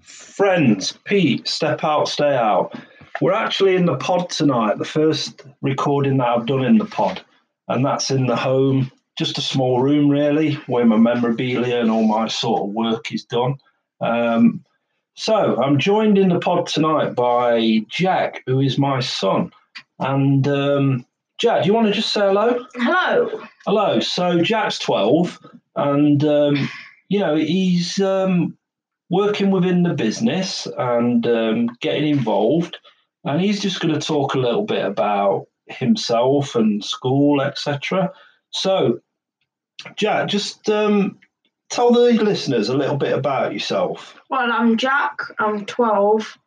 Friends, Pete, step out, stay out. We're actually in the pod tonight, the first recording that I've done in the pod, and that's in the home, just a small room really, where my memorabilia and all my sort of work is done. Um, so I'm joined in the pod tonight by Jack, who is my son. And um, Jack, do you want to just say hello? Hello. Hello. So Jack's 12, and um, you know he's um, working within the business and um, getting involved, and he's just going to talk a little bit about himself and school, etc. So, Jack, just um, tell the listeners a little bit about yourself. Well, I'm Jack. I'm 12.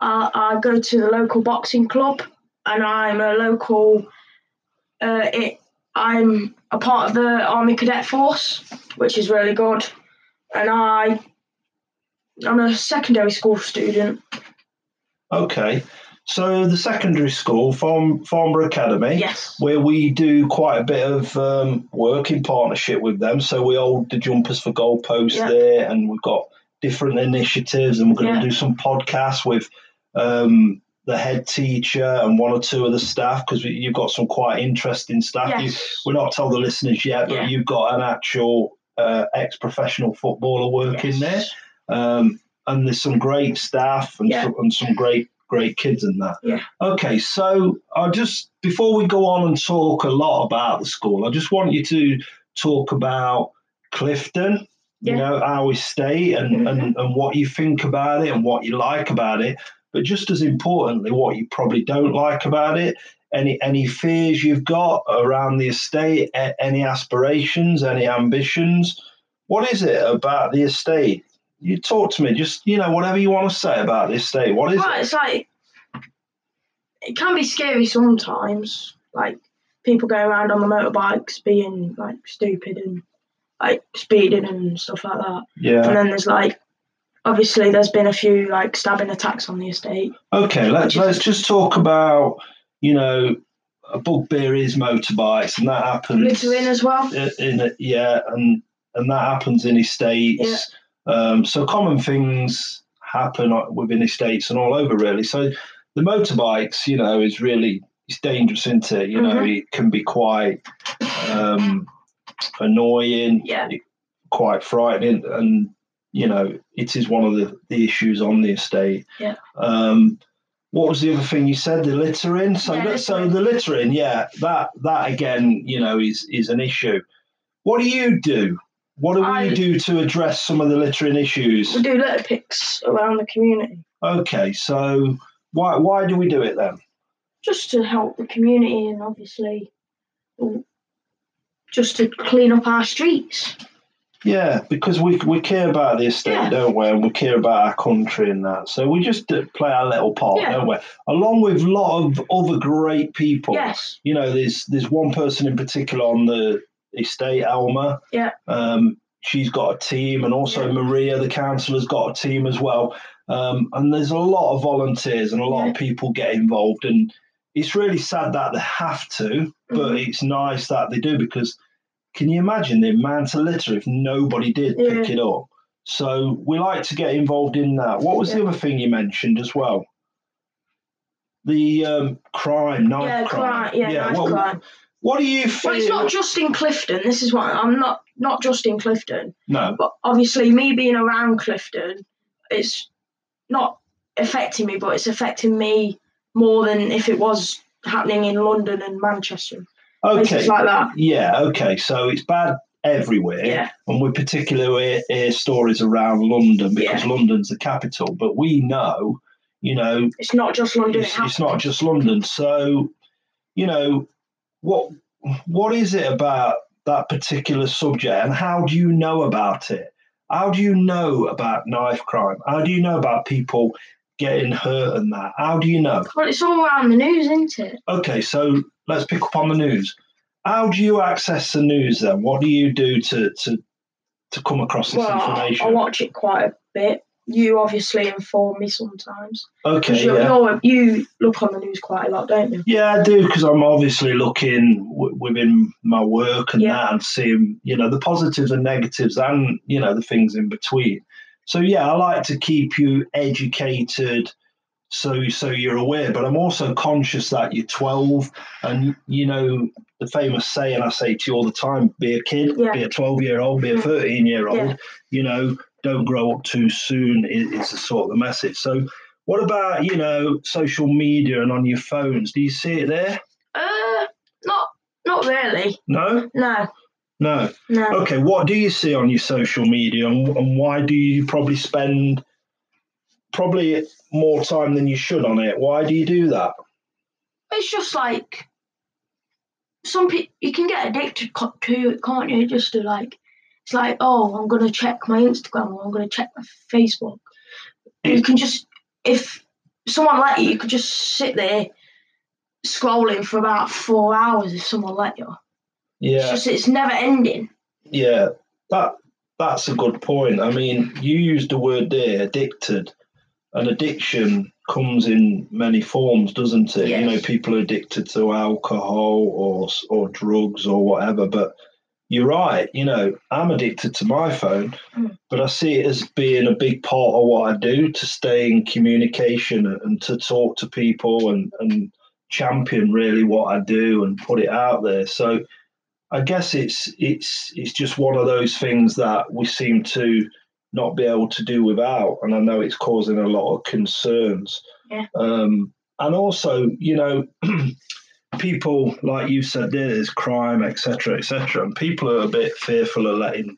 Uh, I go to the local boxing club, and I'm a local. Uh, it, I'm a part of the Army Cadet Force, which is really good, and I. I'm a secondary school student. Okay. So the secondary school, Farm, Farnborough Academy, Yes. where we do quite a bit of um, work in partnership with them. So we hold the jumpers for goalposts Yeah. there, and we've got different initiatives, and we're going Yeah. to do some podcasts with um, the head teacher and one or two of the staff because you've got some quite interesting staff. You, Yes. we're not told the listeners yet, but Yeah. you've got an actual uh, ex-professional footballer working there, Yes. Um, and there's some great staff and, Yeah. some, and some great great kids in that. Yeah. Okay, so I just before we go on and talk a lot about the school, I just want you to talk about Clifton. You know our estate and, Mhm. and and what you think about it and what you like about it, but just as importantly, what you probably don't like about it. Any any fears you've got around the estate? Any aspirations? Any ambitions? What is it about the estate? You talk to me. Just you know whatever you want to say about this estate. What is Well, it? it's like it can be scary sometimes. Like people going around on the motorbikes being like stupid and like speeding and stuff like that. Yeah. And then there's like obviously there's been a few like stabbing attacks on the estate. Okay, let's let's just talk about you know a bugbear is motorbikes, and that happens Littering as well. in, in yeah, and and that happens in estates. Um, so common things happen within estates and all over really. So the motorbikes, you know, is really it's dangerous, isn't it? You know, Mhm. it can be quite um, annoying, Yeah. quite frightening, and you know, it is one of the, the issues on the estate. Yeah. Um, what was the other thing you said? The littering. So, Yeah, that- so the littering, yeah, that that again, you know, is is an issue. What do you do? What do I- we do to address some of the littering issues? We do litter picks around the community Okay, so why why do we do it then? just to help the community and obviously just to clean up our streets. Yeah, because we we care about the estate, Yeah. don't we? And we care about our country and that. So we just uh, play our little part, Yeah. don't we? Along with a lot of other great people. Yes. You know, there's there's one person in particular on the estate, Alma. Yeah. Um, she's got a team, and also Yeah. Maria, the councillor's got a team as well. Um, and there's a lot of volunteers and a lot of people get involved, and it's really sad that they have to, but Mhm. it's nice that they do because can you imagine the amount of litter if nobody did pick it up? So we like to get involved in that. What was the other thing you mentioned as well? The um, crime, knife yeah, crime. crime. Yeah, knife what, crime. What do you feel? Well, it's not just in Clifton. This is what I'm not not just in Clifton, no, but obviously me being around Clifton, it's not affecting me, but it's affecting me more than if it was happening in London and Manchester, okay, like that. yeah, okay. So it's bad everywhere, Yeah, and we particularly hear stories around London because Yeah. London's the capital. But we know, you know, it's not just London. it's, it it's not just London. So, you know, what what is it about that particular subject, and how do you know about it? How do you know about knife crime? How do you know about people getting hurt and that? How do you know? Well, it's all around the news, isn't it? Okay, so let's pick up on the news. How do you access the news then? What do you do to to to come across this Well, information? I watch it quite a bit. You obviously inform me sometimes. okay, you're, yeah. you're, you look on the news quite a lot, don't you? Yeah, I do because I'm obviously looking w- within my work and Yeah. that and seeing, you know, the positives and negatives and, you know, the things in between. so yeah, I like to keep you educated so so you're aware but i'm also conscious that you're 12 and you know the famous saying i say to you all the time be a kid Yeah. be a 12 year old be a 13 year old Yeah. you know don't grow up too soon is, is the sort of the message so what about you know social media and on your phones do you see it there Uh, not not really. no No, no no. okay what do you see on your social media and, and why do you probably spend probably more time than you should on it why do you do that It's just like some people you can get addicted to it, can't you? Just to like, it's like, oh, I'm gonna check my Instagram or I'm gonna check my Facebook. You can just, if someone let you, you could just sit there scrolling for about four hours if someone let you. yeah It's just, it's never ending. Yeah, that that's a good point. I mean, you used the word there, addicted. An addiction comes in many forms, doesn't it? You know, people are addicted to alcohol or or drugs or whatever. But you're right. You know, I'm addicted to my phone, Mm. but I see it as being a big part of what I do to stay in communication and, and to talk to people and and champion really what I do and put it out there. So I guess it's it's it's just one of those things that we seem to not be able to do without, and I know it's causing a lot of concerns. Yeah. Um, and also, you know, people like you said, there's crime, etc., etc., and people are a bit fearful of letting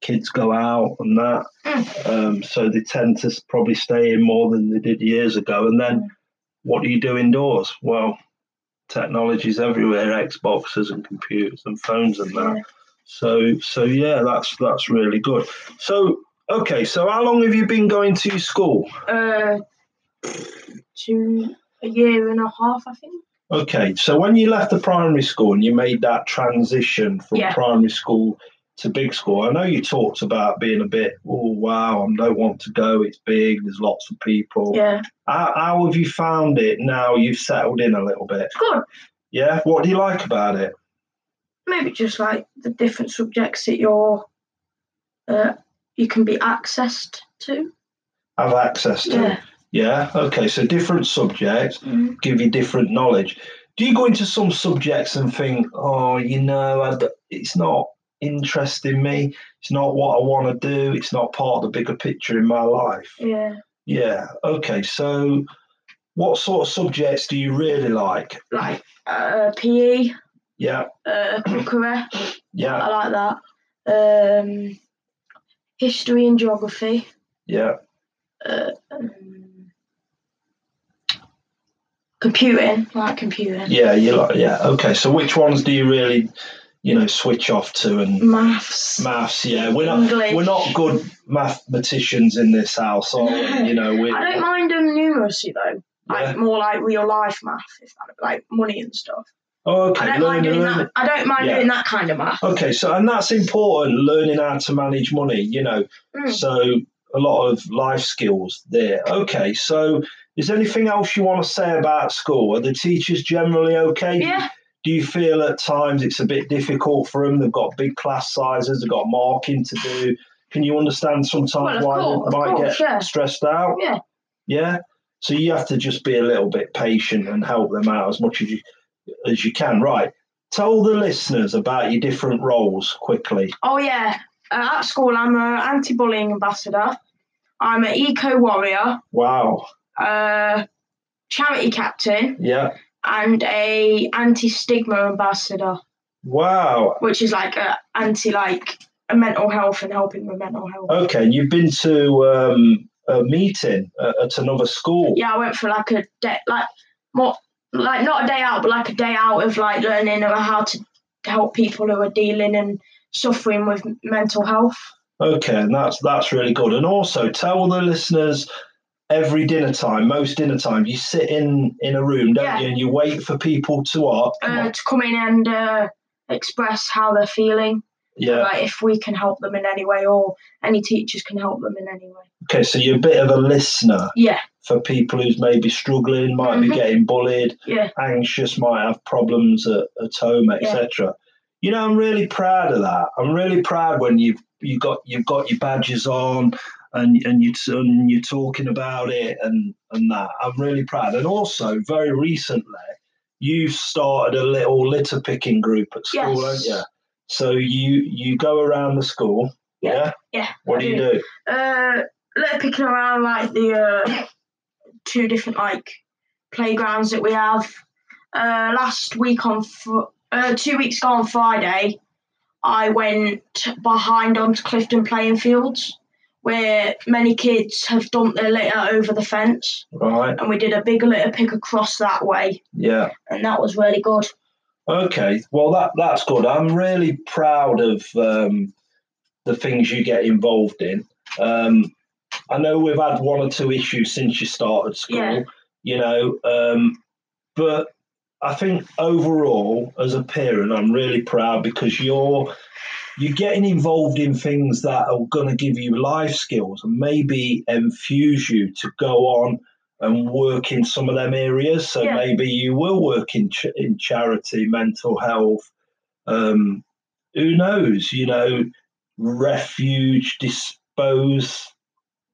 kids go out and that. Mm. Um, so they tend to probably stay in more than they did years ago. And then, Mm. what do you do indoors? Well, technology's everywhere, Xboxes and computers and phones and that. So so yeah, that's that's really good. So okay, so how long have you been going to school? Uh, to a year and a half, I think. Okay, so when you left the primary school and you made that transition from Yeah. primary school to big school, I know you talked about being a bit, oh wow, I don't want to go. It's big. There's lots of people. Yeah, How, how have you found it now? You've settled in a little bit. good. Yeah. What do you like about it? maybe just like the different subjects that you're uh, you can be accessed to. Have access to. Yeah. Yeah. Okay. So different subjects. Mm. give you different knowledge. Do you go into some subjects and think, oh, you know, it's not interesting me. It's not what I want to do. It's not part of the bigger picture in my life. Yeah. Yeah. Okay. So, what sort of subjects do you really like? Like uh, PE, Yeah. uh, cookery. Yeah. I like that. Um, history and geography. Yeah. Uh, um, computing. Like computing. Yeah. You like. Yeah. Okay. So, which ones do you really, you know, switch off to and Maths. maths? Yeah. We're not. English. We're not good mathematicians in this house, are we? You know. We. I don't mind um, numeracy though. Like Yeah. more like real life math, if that, like money and stuff. Oh, okay. I don't mind doing learn- that. I don't mind Yeah. doing that kind of math. Okay, so and that's important, learning how to manage money, you know. Mm. So a lot of life skills there. Okay, so is there anything else you want to say about school? Are the teachers generally okay? Yeah, Do you feel at times it's a bit difficult for them? They've got big class sizes, they've got marking to do. Can you understand sometimes Well, why course, they might course, get yeah. stressed out? yeah. Yeah. So you have to just be a little bit patient and help them out as much as you as you can. Right. Tell the listeners about your different roles quickly. Oh yeah. Uh, at school, I'm an anti-bullying ambassador. I'm an eco warrior, Wow. uh, charity captain, Yeah. and a anti-stigma ambassador, Wow. which is like a anti like a mental health and helping with mental health. Okay. You've been to um, a meeting at, at another school. Yeah, I went for like a day, like more like not a day out, but like a day out of like learning about how to help people who are dealing and suffering with mental health. Okay, and that's that's really good. And also tell the listeners every dinner time, most dinner time, you sit in in a room, don't Yeah. you, and you wait for people to what? Uh, to come in and uh, express how they're feeling. Yeah. Like if we can help them in any way, or any teachers can help them in any way. Okay, so you're a bit of a listener Yeah, for people who's maybe struggling, might be Mhm. getting bullied, yeah, anxious, might have problems at, at home, etc. You know, I'm really proud of that. I'm really proud when you've you got you've got your badges on and and you and you're talking about it and and that. I'm really proud. And also, very recently, you've started a little litter picking group at school, Yes. haven't you? So you you go around the school. Yeah. Yeah. What I do you do? Uh, like picking around like the uh, two different like playgrounds that we have. Uh, last week on fr- uh, two weeks ago on Friday, I went behind onto Clifton playing fields where many kids have dumped their litter over the fence, Right. and we did a big litter pick across that way, Yeah. and that was really good. Okay, well that that's good. I'm really proud of um, the things you get involved in. Um, I know we've had one or two issues since you started school, Yeah. you know, um, but I think overall, as a parent, I'm really proud because you're you're getting involved in things that are going to give you life skills and maybe infuse you to go on and work in some of them areas. So Yeah. maybe you will work in ch- in charity, mental health. Um, who knows? You know, refuge dispose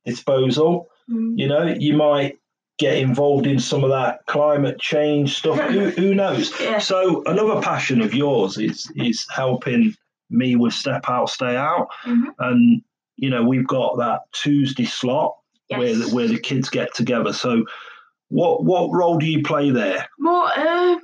disposal. Mm. You know, you might get involved in some of that climate change stuff. who, who knows? Yeah. So another passion of yours is is helping me with Step Out, Stay Out, Mhm. and you know we've got that Tuesday slot Yes. the, where the kids get together. So what what role do you play there? More uh,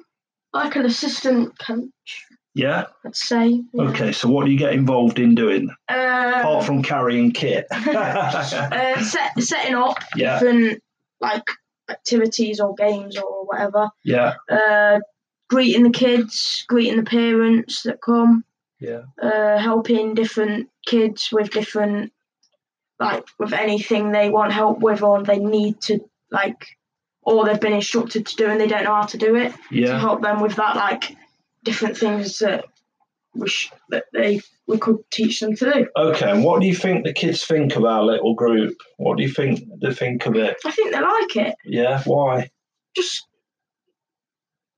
like an assistant coach, Yeah. I'd say. yeah. Okay. So what do you get involved in doing Uh, apart from carrying kit? uh, set, setting up yeah. different like activities or games or whatever. Yeah. Uh, greeting the kids, greeting the parents that come, Yeah. uh, helping different kids with different like with anything they want help with or they need to like or they've been instructed to do and they don't know how to do it yeah. to help them with that like different things that we sh- that they we could teach them to do. Okay. And what do you think the kids think of our little group? What do you think they think of it? I think they like it. Yeah. Why? just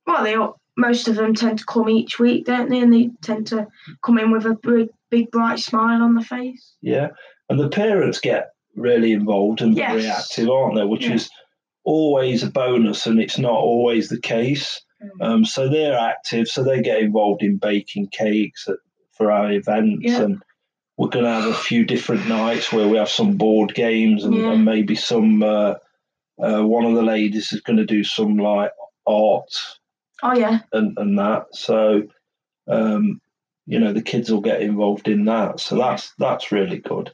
well, they all, most of them tend to come each week, don't they? And they tend to come in with a big, big bright smile on the face. Yeah. And the parents get really involved and Yes. very active, aren't they? Which Yeah. is always a bonus, and it's not always the case. Um, so they're active, so they get involved in baking cakes at, for our events, Yeah. and we're going to have a few different nights where we have some board games and, Yeah. and maybe some. Uh, uh, one of the ladies is going to do some like art Oh yeah, and, and that. So, um, you know, the kids will get involved in that. So that's that's really good.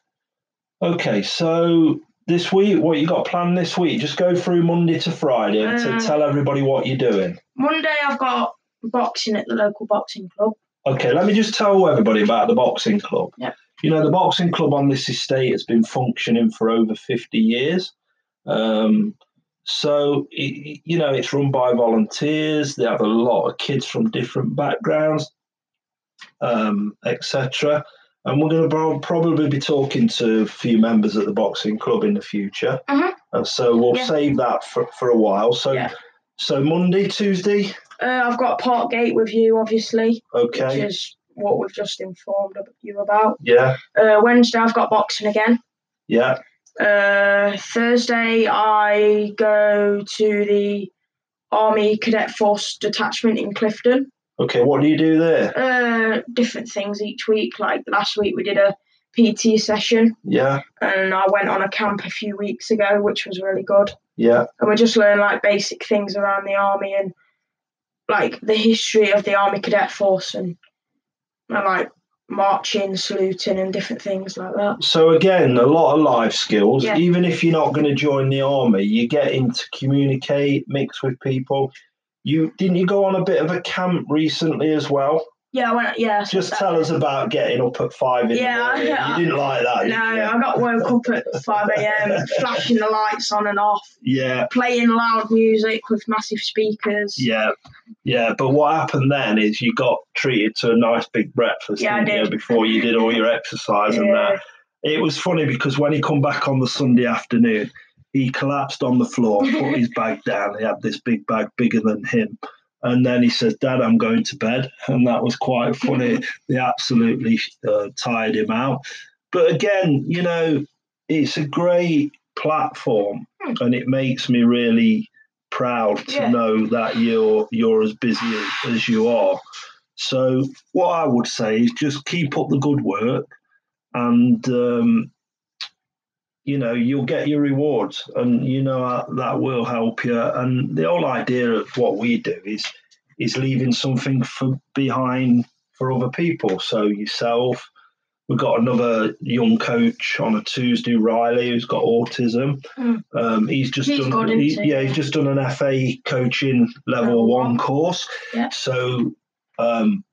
Okay, so this week, what you got planned this week? Just go through Monday to Friday and to Uh, tell everybody what you're doing. Monday I've got boxing at the local boxing club. Okay, let me just tell everybody about the boxing club. Yeah. You know, the boxing club on this estate has been functioning for over 50 years. Um, so, it, you know, it's run by volunteers. They have a lot of kids from different backgrounds, um, etc. And we're going to probably be talking to a few members at the boxing club in the future. Mhm. Uh, so we'll Yeah. save that for, for a while. So, Yeah. so Monday, Tuesday, Uh, I've got Park Gate with you, obviously, Okay. which is what we've just informed you about. yeah, Uh, Wednesday I've got boxing again. yeah, Uh, Thursday I go to the Army Cadet Force detachment in Clifton. Okay. What do you do there? uh, different things each week. Like last week, we did a PT session, Yeah, and I went on a camp a few weeks ago, which was really good. yeah, And we just learned like basic things around the army and like the history of the Army Cadet Force and, and like marching, saluting, and different things like that. So again, a lot of life skills. Yeah. Even if you're not going to join the army, you get in to communicate, mix with people. You didn't you go on a bit of a camp recently as well? Yeah, I went. Yeah, Just tell us about getting up at five in Yeah, the morning. You didn't like that. did No? I got woke up at five a.m. flashing the lights on and off, Yeah, playing loud music with massive speakers. yeah, yeah. But what happened then is you got treated to a nice big breakfast Yeah, I didn't you, did. before you did all your exercise and that. it was funny because when he come back on the Sunday afternoon, he collapsed on the floor, put his bag down. He had this big bag bigger than him. And then he said, Dad, I'm going to bed. And that was quite funny. they absolutely uh, tired him out. But again, you know, it's a great platform, Hmm. and it makes me really proud to Yeah. know that you're you're as busy as you are. So what I would say is just keep up the good work, and um, you know you'll get your rewards, and you know uh, that will help you. And the whole idea of what we do is is leaving something for behind for other people. So yourself. We've got another young coach on a Tuesday, Riley, who's got autism. Mm. Um, he's just He's done, he- yeah, he's just done an FA coaching level one one. course. Yeah. So um,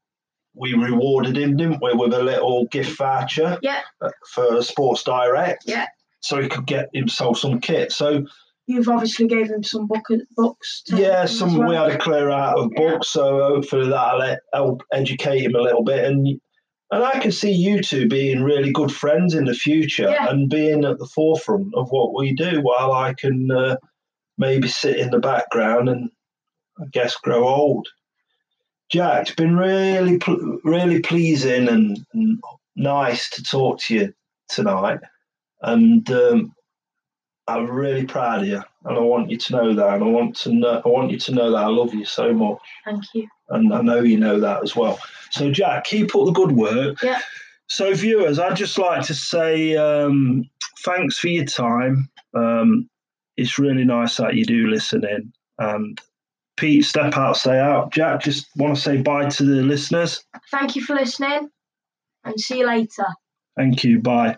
we rewarded him, didn't we, with a little gift voucher Yeah. uh, for Sports Direct. Yeah. So he could get himself some kit. So You've obviously gave him some book, books. to yeah, some well. we had a clear out of Yeah. books, so hopefully that'll help educate him a little bit. And and I can see you two being really good friends in the future Yeah. and being at the forefront of what we do, while I can uh, maybe sit in the background and I guess grow old. Jack, it's been really really pleasing and, and nice to talk to you tonight, and um, I'm really proud of you, and I want you to know that, and I want to know, I want you to know that I love you so much, Thank you. and I know you know that as well. So, Jack, keep up the good work. Yeah. So, viewers, I'd just like to say um, thanks for your time. Um, it's really nice that you do listen in, and Pete, step out, stay out. Jack, just want to say bye to the listeners. Thank you for listening and see you later. Thank you. Bye.